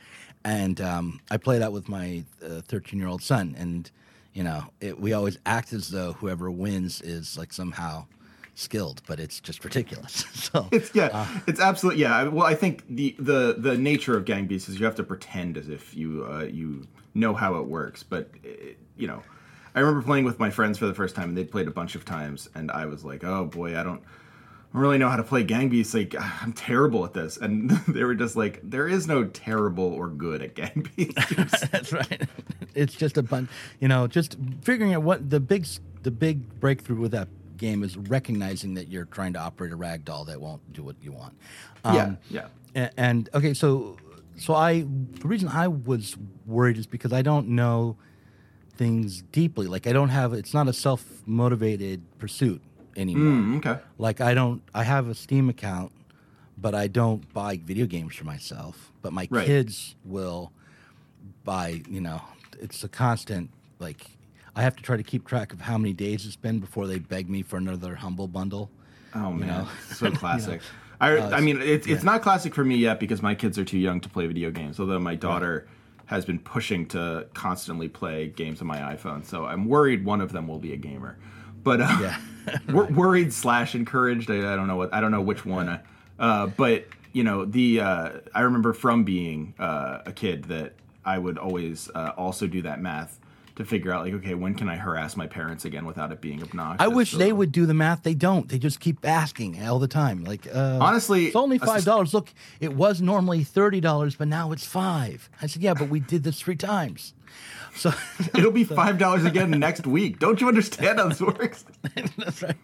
and um, I play that with my thirteen year old son, and you know, it, we always act as though whoever wins is like somehow skilled, but it's just ridiculous. so It's yeah, Uh. it's absolutely yeah. Well, I think the the the nature of Gang Beasts is you have to pretend as if you uh, you know how it works. But it, you know, I remember playing with my friends for the first time, and they'd played a bunch of times, and I was like, oh boy, I don't. Really know how to play Gang Beasts. Like I'm terrible at this, and they were just like, "There is no terrible or good at Gang Beasts." That's right. It's just a bunch, you know, just figuring out what the big the big breakthrough with that game is recognizing that you're trying to operate a rag doll that won't do what you want. Um, yeah, yeah. And, and okay, so so I the reason I was worried is because I don't know things deeply. Like I don't have it's not a self motivated pursuit anymore. Mm, okay. Like I don't I have a Steam account, but I don't buy video games for myself. But my Right. kids will buy, you know, it's a constant like I have to try to keep track of how many days it's been before they beg me for another humble bundle. Oh man, know? so classic. I, I mean, it's it's not classic for me yet because my kids are too young to play video games. Although my daughter has been pushing to constantly play games on my iPhone, so I'm worried one of them will be a gamer. But uh, Yeah. wor- worried slash encouraged. I, I don't know what I don't know which one. Uh, but you know the uh, I remember from being uh, a kid that I would always uh, also do that math to figure out like okay when can I harass my parents again without it being obnoxious. I wish So- they would do the math. They don't. They just keep asking all the time. Like, uh, Honestly, it's only five dollars. Look, it was normally thirty dollars, but now it's five. I said, yeah, but we did this three times. So It'll be five dollars again next week. Don't you understand how this works? that's right.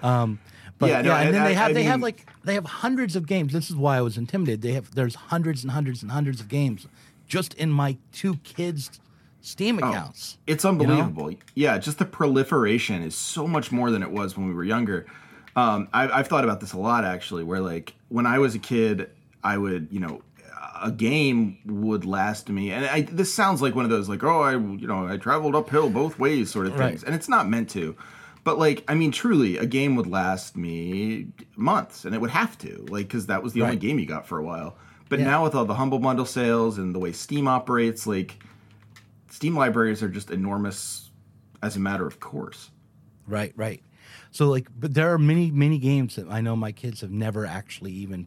Um, but Yeah, yeah, no, and then I- they have I they have like they have hundreds of games. This is why I was intimidated. They have there's hundreds and hundreds and hundreds of games just in my two kids' Steam accounts. It's unbelievable. Yeah, just the proliferation is so much more than it was when we were younger. Um, I, I've thought about this a lot actually. Where like when I was a kid, I would you know a game would last me, and I, this sounds like one of those like oh I you know I traveled uphill both ways sort of things, Right. and it's not meant to. But like I mean, truly, a game would last me months, and it would have to like because that was the only game you got for a while. But Yeah. now with all the humble bundle sales and the way Steam operates, like Steam libraries are just enormous as a matter of course. Right, right. So like, but there are many, many games that I know my kids have never actually even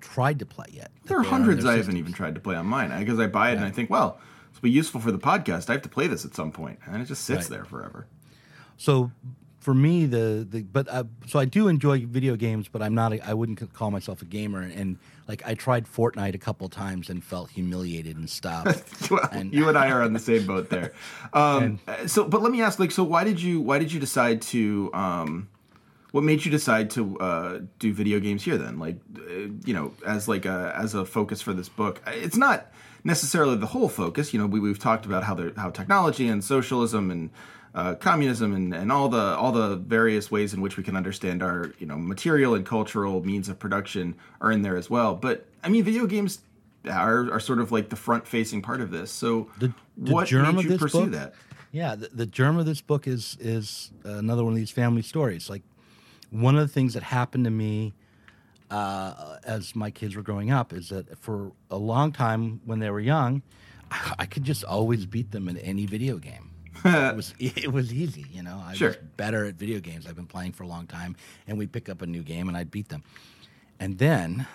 tried to play yet. There are hundreds I haven't even tried to play on mine because I buy it and I think, well, this will be useful for the podcast. I have to play this at some point, and it just sits Right. there forever. So for me, the the but uh, so I do enjoy video games, but I'm not. A, I wouldn't call myself a gamer. And like, I tried Fortnite a couple times and felt humiliated and stopped. Well, And- you and I are on the same boat there. Um, so, but let me ask, like, so why did you why did you decide to um, what made you decide to uh, do video games here then? Like, uh, you know, as like a as a focus for this book, it's not necessarily the whole focus. You know, we, we've talked about how the how technology and socialism and uh, communism and, and all the all the various ways in which we can understand our you know material and cultural means of production are in there as well. But I mean, video games are, are sort of like the front facing part of this. So The- the what germ made of you this pursue book? that? Yeah, the, the germ of this book is is another one of these family stories. Like one of the things that happened to me uh, as my kids were growing up is that for a long time when they were young, I, I could just always beat them in any video game. it was it was easy, you know. I Sure. was better at video games. I've been playing for a long time, and we'd pick up a new game and I'd beat them. And then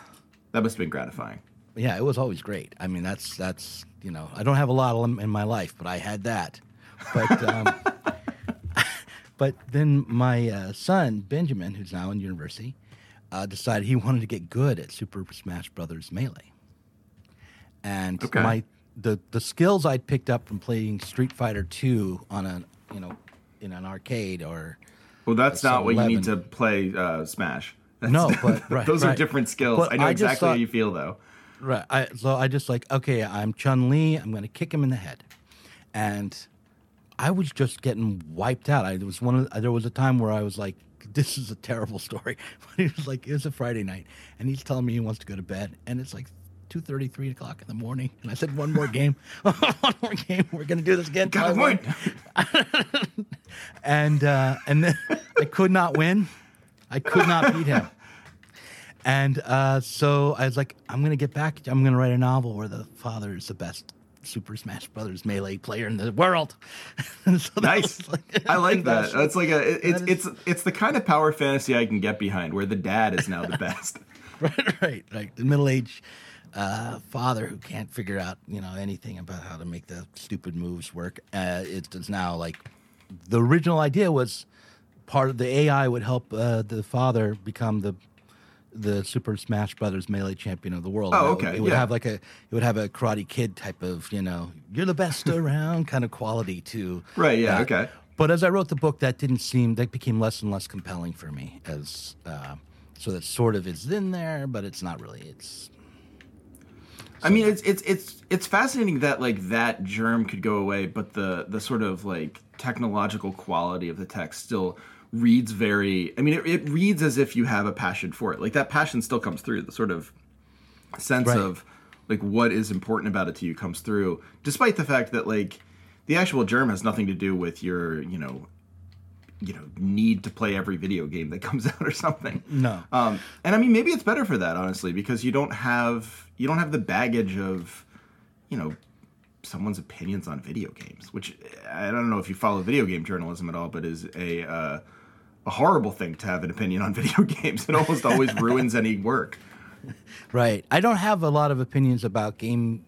That must have been gratifying. yeah, it was always great. I mean, that's that's you know, I don't have a lot of them in my life, but I had that. But um, but then my uh, son Benjamin, who's now in university, uh, decided he wanted to get good at Super Smash Brothers Melee, and Okay. my the the skills I'd picked up from playing Street Fighter Two on a you know in an arcade or Well, that's not what you need to play uh, Smash. That's, No, but- right, those are different skills. But I know I exactly how you feel, though. Right. I, so I just like, okay, I'm Chun Li. I'm going to kick him in the head, and I was just getting wiped out. I there was one. Of, there was a time where I was like, this is a terrible story. But he was like, it was a Friday night, and he's telling me he wants to go to bed, and it's like. two thirty, three o'clock in the morning. And I said, one more game. one more game. We're going to do this again. Got win." and uh, and then I could not win. I could not beat him. And uh, so I was like, I'm going to get back. I'm going to write a novel where the father is the best Super Smash Brothers melee player in the world. So Nice. like- I like that. that's- That's like a. It's is- it's it's the kind of power fantasy I can get behind, where the dad is now the best. right, right, right. The middle aged uh, father who can't figure out you know anything about how to make the stupid moves work. Uh, it's now like the original idea was part of the AI would help uh, the father become the the Super Smash Brothers melee champion of the world. Oh, It would- okay, It would yeah. have like a it would have a Karate Kid type of you know you're the best around kind of quality to Right, yeah, that. okay. But as I wrote the book, that didn't seem that became less and less compelling for me as uh, so that sort of is in there, but it's not really. It's I mean, it's it's it's it's fascinating that like that germ could go away, but the the sort of like technological quality of the text still reads very. I mean, it, it reads as if you have a passion for it. Like that passion still comes through. The sort of sense Right. of like what is important about it to you comes through, despite the fact that like the actual germ has nothing to do with your you know you know need to play every video game that comes out or something. No. Um, and I mean, maybe it's better for that, honestly, because you don't have you don't have the baggage of, you know, someone's opinions on video games. Which I don't know if you follow video game journalism at all, but is a uh, a horrible thing to have an opinion on video games. It almost always ruins any work. Right. I don't have a lot of opinions about game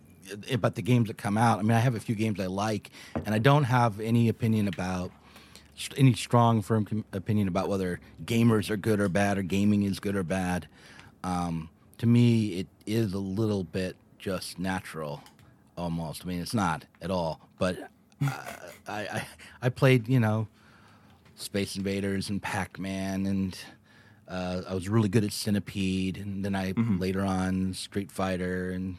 about the games that come out. I mean, I have a few games I like, and I don't have any opinion about any strong, firm com- opinion about whether gamers are good or bad or gaming is good or bad. Um, to me, it is a little bit just natural, almost. I mean, it's not at all, but uh, I, I I played, you know, Space Invaders and Pac Man, and uh, I was really good at Centipede, and then I later on Street Fighter, and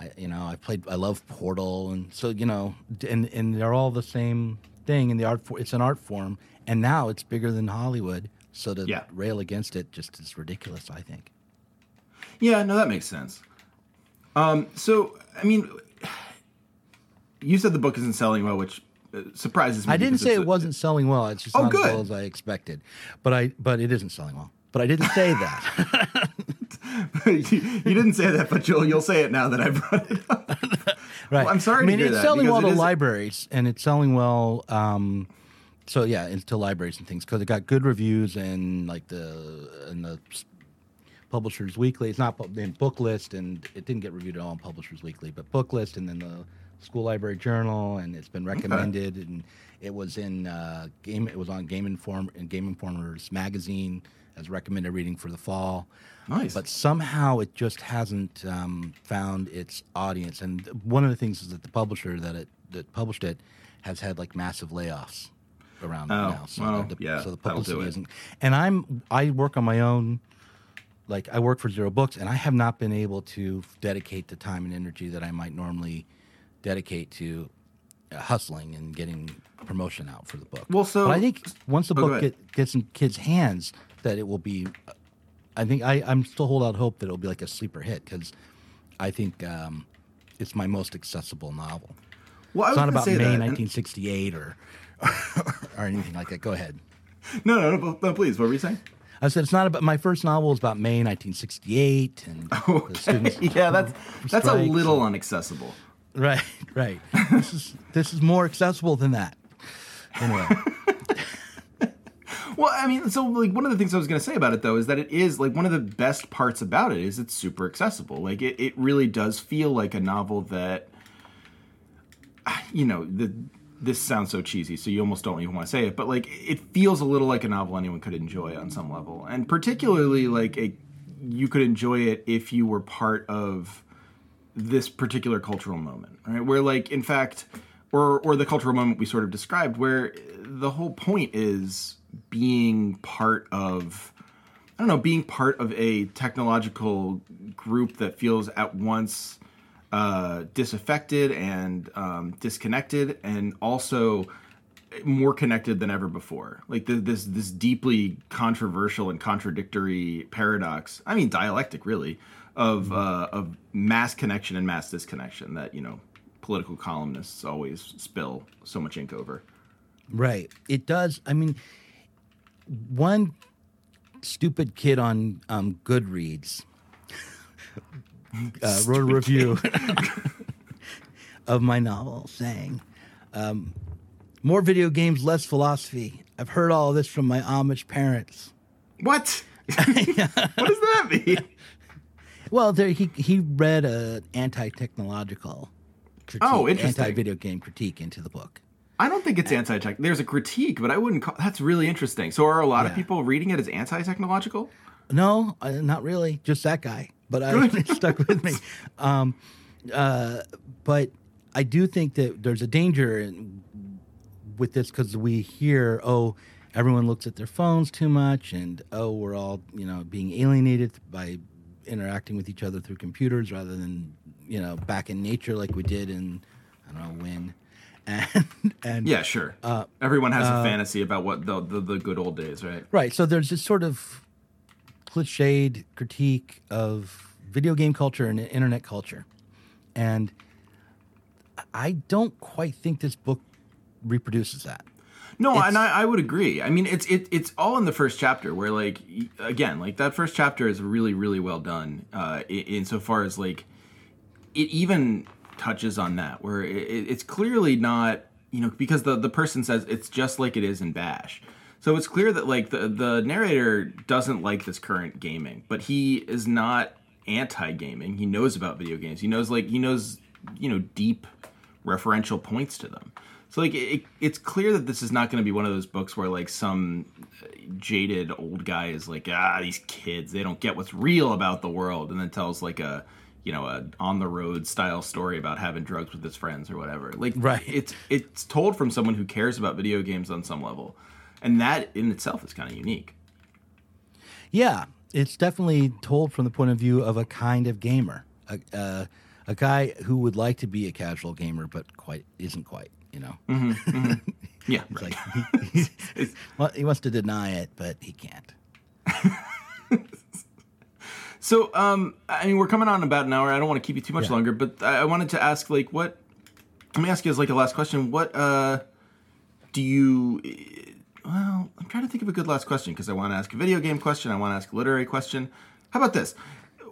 I you know I played I love Portal, and so you know, and and they're all the same thing in the art. For, it's an art form, and now it's bigger than Hollywood. So to Yeah. rail against it just is ridiculous. I think. Yeah, no, that makes sense. Um, so I mean, you said the book isn't selling well, which surprises me. I didn't say it a- wasn't selling well. It's just Oh, not as well as I expected, but I but it isn't selling well. But I didn't say that. you, you didn't say that, but you'll you'll say it now that I brought it up. Right. Well, I'm sorry I mean, to it's selling well it to is- libraries, and it's selling well. Um, so yeah, into libraries and things because it got good reviews and like the in the Publishers Weekly. It's not in Book List, and it didn't get reviewed at all in Publishers Weekly, but Book List, and then the School Library Journal, and it's been recommended, and it was in uh, game. It was on Game Inform and Game Informer's magazine as recommended reading for the fall. Nice. But somehow it just hasn't um, found its audience. And one of the things is that the publisher that it that published it has had like massive layoffs around Oh, now. So well, the, yeah, so the publicity it. isn't. And I'm I work on my own. Like I work for Zero Books, and I have not been able to dedicate the time and energy that I might normally dedicate to uh, hustling and getting promotion out for the book. Well, so- but I think once the Oh, book get, gets in kids' hands, that it will be I think I, I'm still hold out hope that it'll be like a sleeper hit because I think um, it's my most accessible novel. well, I It's was not about say May that, and- 1968 or or anything like that. Go ahead. No, no, no, no, please. What were you saying? I said it's not about my first novel is about May 1968 and the students. yeah, that's that's a little and- inaccessible. Right, right. this is this is more accessible than that. Anyway, Well, I mean, so like one of the things I was going to say about it though is that it is like one of the best parts about it is it's super accessible. Like it, it really does feel like a novel that you know, the this sounds so cheesy, so you almost don't even want to say it, but like it feels a little like a novel anyone could enjoy on some level. And particularly like a you could enjoy it if you were part of this particular cultural moment, right? Where like in fact or or the cultural moment we sort of described where the whole point is being part of I don't know, being part of a technological group that feels at once uh, disaffected and um, disconnected, and also more connected than ever before. Like the, this this deeply controversial and contradictory paradox. I mean, dialectic really of uh, of mass connection and mass disconnection that you know political columnists always spill so much ink over. right. It does. I mean, one stupid kid on um, Goodreads uh, wrote a review of my novel saying, um, "More video games, less philosophy." I've heard all this from my Amish parents. What? what does that mean? Well, there, he he read an anti-technological critique, Oh, interesting. anti-video game critique into the book. I don't think it's anti-tech. There's a critique, but I wouldn't call. That's really interesting. So, are a lot of people reading it as anti-technological? No, uh, not really. Just that guy. But I it stuck with me. Um, uh, but I do think that there's a danger in, with this because we hear, oh, everyone looks at their phones too much, and oh, we're all you know being alienated by interacting with each other through computers rather than you know back in nature like we did in I don't know when. And and Yeah, sure. Uh, Everyone has a fantasy about what the, the the good old days, right? Right. So there's this sort of cliched critique of video game culture and internet culture. And I don't quite think this book reproduces that. No, It's- and I, I would agree. I mean, it's it, it's all in the first chapter where like again, like that first chapter is really really well done. Uh, in, insofar as like it even touches on that where it, it's clearly not you know because the the person says it's just like it is in Bash. So it's clear that like the the narrator doesn't like this current gaming, but he is not anti gaming. He knows about video games. He knows like he knows you know deep referential points to them. So like it, it's clear that this is not going to be one of those books where like some jaded old guy is like ah these kids they don't get what's real about the world and then tells like a you know a on the road style story about having drugs with his friends or whatever. Like Right. it's it's told from someone who cares about video games on some level. And that in itself is kind of unique. Yeah, it's definitely told from the point of view of a kind of gamer, a, uh, a guy who would like to be a casual gamer but quite isn't quite. You know, Yeah. It's right. like he, he, well, he wants to deny it, but he can't. So, um, I mean, we're coming on about an hour. I don't want to keep you too much Yeah. longer, but I, I wanted to ask, like, what? Let me ask you as like a last question. What uh, do you? Well, I'm trying to think of a good last question because I want to ask a video game question. I want to ask a literary question. How about this?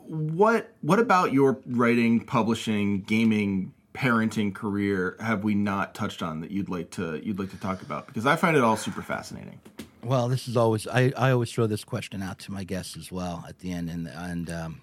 What What about your writing, publishing, gaming, parenting career have we not touched on that you'd like to you'd like to talk about? Because I find it all super fascinating. Well, this is always I, I always throw this question out to my guests as well at the end, and and um,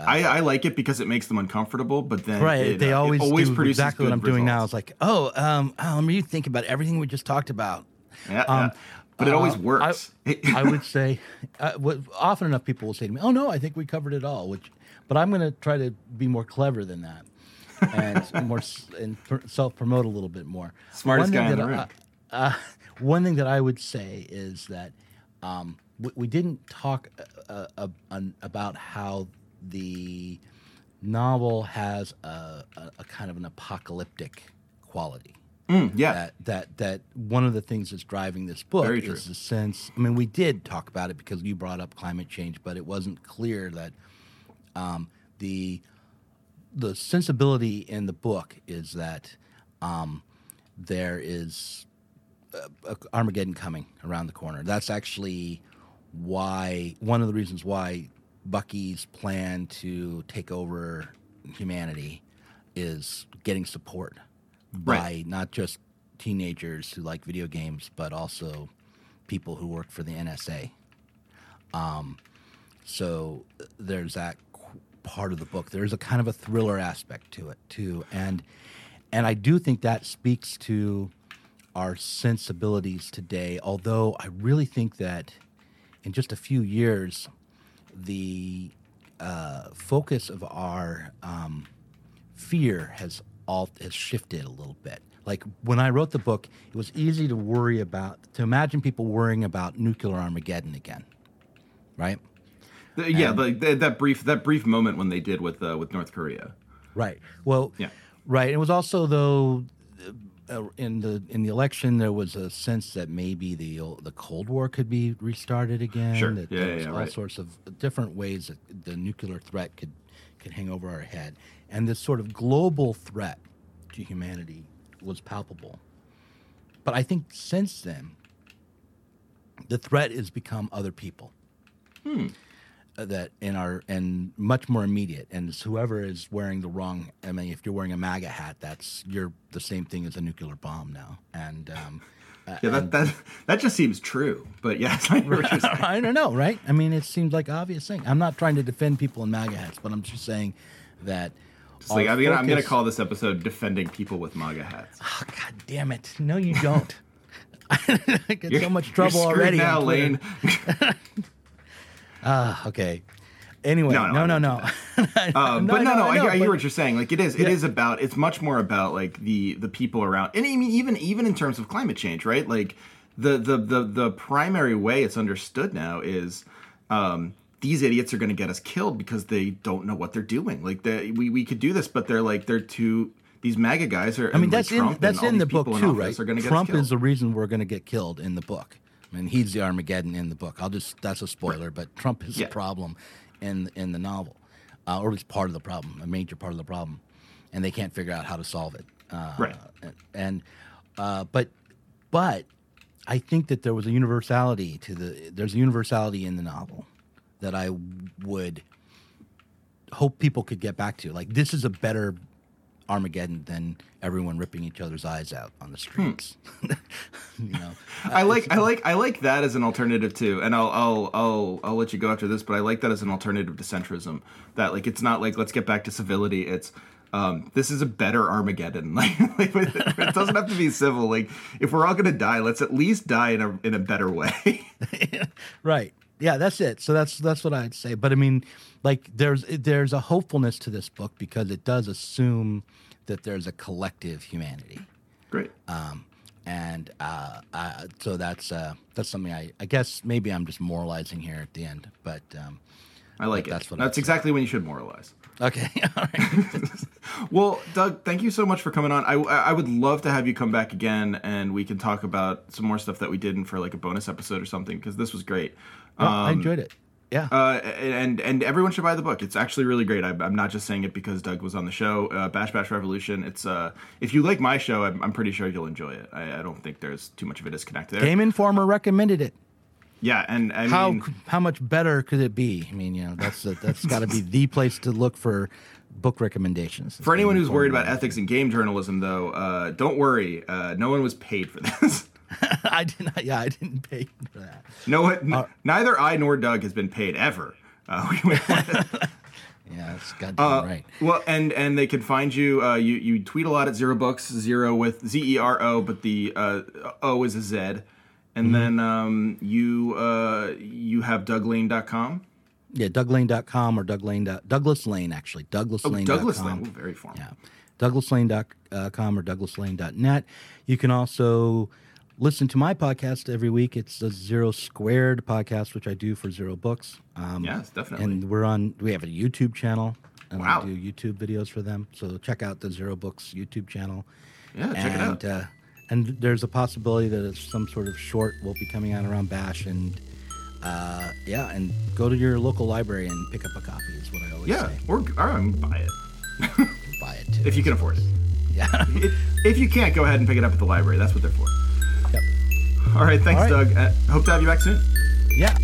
I, I like it because it makes them uncomfortable, but then right, it, they uh, always, do produces exactly what I'm doing now. results. It's like, oh, um, oh, let me think about everything we just talked about. Yeah, Um, yeah. but it always uh, works. I, I would say, uh, what, often enough people will say to me, "Oh no, I think we covered it all." Which, but I'm going to try to be more clever than that, and more and self promote a little bit more. Smartest One guy in the I- room. uh, one thing that I would say is that um, we, we didn't talk uh, uh, about how the novel has a, a, a kind of an apocalyptic quality Mm, yeah, that that that one of the things that's driving this book is the sense. I mean, we did talk about it because you brought up climate change, but it wasn't clear that um, the the sensibility in the book is that um, there is uh, Armageddon coming around the corner. That's actually why one of the reasons why Bucky's plan to take over humanity is getting support by not just teenagers who like video games, but also people who work for the NSA. Um, so there's that part of the book. There's a kind of a thriller aspect to it too, and and I do think that speaks to our sensibilities today. Although I really think that in just a few years, the uh, focus of our um, fear has all has shifted a little bit. Like when I wrote the book, it was easy to worry about to imagine people worrying about nuclear Armageddon again, right? The- yeah, like that, that brief that brief moment when they did with uh, with North Korea. Right. Well, Yeah. right. It was also though uh, in the in the election there was a sense that maybe the the Cold War could be restarted again. Sure. That Yeah, there was yeah, all right. sorts of different ways that the nuclear threat could could hang over our head, and this sort of global threat to humanity was palpable. But I think since then, the threat has become other people uh, that in our and much more immediate and it's whoever is wearing the wrong i mean if you're wearing a maga hat that's you're the same thing as a nuclear bomb now and um, Yeah, that that that just seems true. But yes, I hear what you're. I don't know, right? I mean, it seems like obvious thing. I'm not trying to defend people in MAGA hats, but I'm just saying that. It's like I'm gonna, I'm gonna call this episode "Defending People with MAGA Hats." Oh, God damn it! No, you don't. I get You're- so much trouble already. now. Lain. Ah, okay. Anyway, No, no, no, no, I no. Um, but no, no, I, hear, I hear but- what you're saying. Like it is, it Yeah. is about. It's much more about like the the people around, and I mean, even even in terms of climate change, right? Like the the the the primary way it's understood now is um, these idiots are going to get us killed because they don't know what they're doing. Like they, we we could do this, but they're like they're too. These MAGA guys are. I mean, that's in that's in the book too, right? Are Trump is the reason we're going to get killed in the book. Mean, he's the Armageddon in the book. I'll just that's a spoiler, but Trump is Yeah. the problem in in the novel, uh, or at least part of the problem, a major part of the problem, and they can't figure out how to solve it. Uh, Right. And uh, but but I think that there was a universality to the there's a universality in the novel that I would hope people could get back to. Like this is a better Armageddon than everyone ripping each other's eyes out on the streets. you know, I like I like I like that as an alternative too, and I'll I'll I'll I'll let you go after this, but I like that as an alternative to centrism. That like it's not like let's get back to civility. It's um, this is a better Armageddon. Like, like it doesn't have to be civil. Like if we're all gonna die, let's at least die in a in a better way. right? Yeah, that's it. So that's that's what I'd say. But I mean, like there's there's a hopefulness to this book because it does assume that there's a collective humanity. Great. Um, and uh, uh, so that's uh, that's something I, I guess maybe I'm just moralizing here at the end, but um, I like it. that's That's, what say. exactly when you should moralize. okay, all right. Well, Doug, thank you so much for coming on. I, I would love to have you come back again, and we can talk about some more stuff that we did in for like a bonus episode or something because this was great. Well, I enjoyed it. Yeah, Uh, and and everyone should buy the book. It's actually really great. I, I'm not just saying it because Doug was on the show. Uh, Bash Bash Revolution. It's uh, if you like my show, I'm, I'm pretty sure you'll enjoy it. I, I don't think there's too much of a disconnect there. Game Informer recommended it. Yeah, and I How mean, how much better could it be? I mean, you know, that's the, that's got to be the place to look for book recommendations. for anyone who's worried about ethics in game journalism, though, uh, don't worry. Uh, no one was paid for this. I didn't. Yeah, I didn't pay for that. no, one, Uh, neither I nor Doug has been paid ever. Uh, we, Yeah, that's goddamn Uh, right. Well, and and they can find you. Uh, you you tweet a lot at Zero Books Zero with Z E R O, but the uh, O is a Z. And Mm-hmm. then um, you uh, you have DougLain.com. Yeah, DougLain.com or Doug Lain. dot- Douglas Lain, actually. DouglasLain.com. Oh, Douglas Lain, Ooh, very formal. Yeah. DouglasLain.com or DouglasLain.net. You can also listen to my podcast every week. It's the Zero Squared podcast, which I do for Zero Books. Um, Yes, definitely. And we're on, we have a YouTube channel. And Wow. we do YouTube videos for them. So check out the Zero Books YouTube channel. Yeah, check it out. and, Uh, and there's a possibility that it's some sort of short will be coming out around Bash. And uh, yeah, and go to your local library and pick up a copy, is what I always Yeah, say. or, or um, buy it Buy it too. if you can afford it. Yeah. If, if you can't, go ahead and pick it up at the library. That's what they're for. All right, thanks, All right. Doug. Uh, hope to have you back soon. Yeah.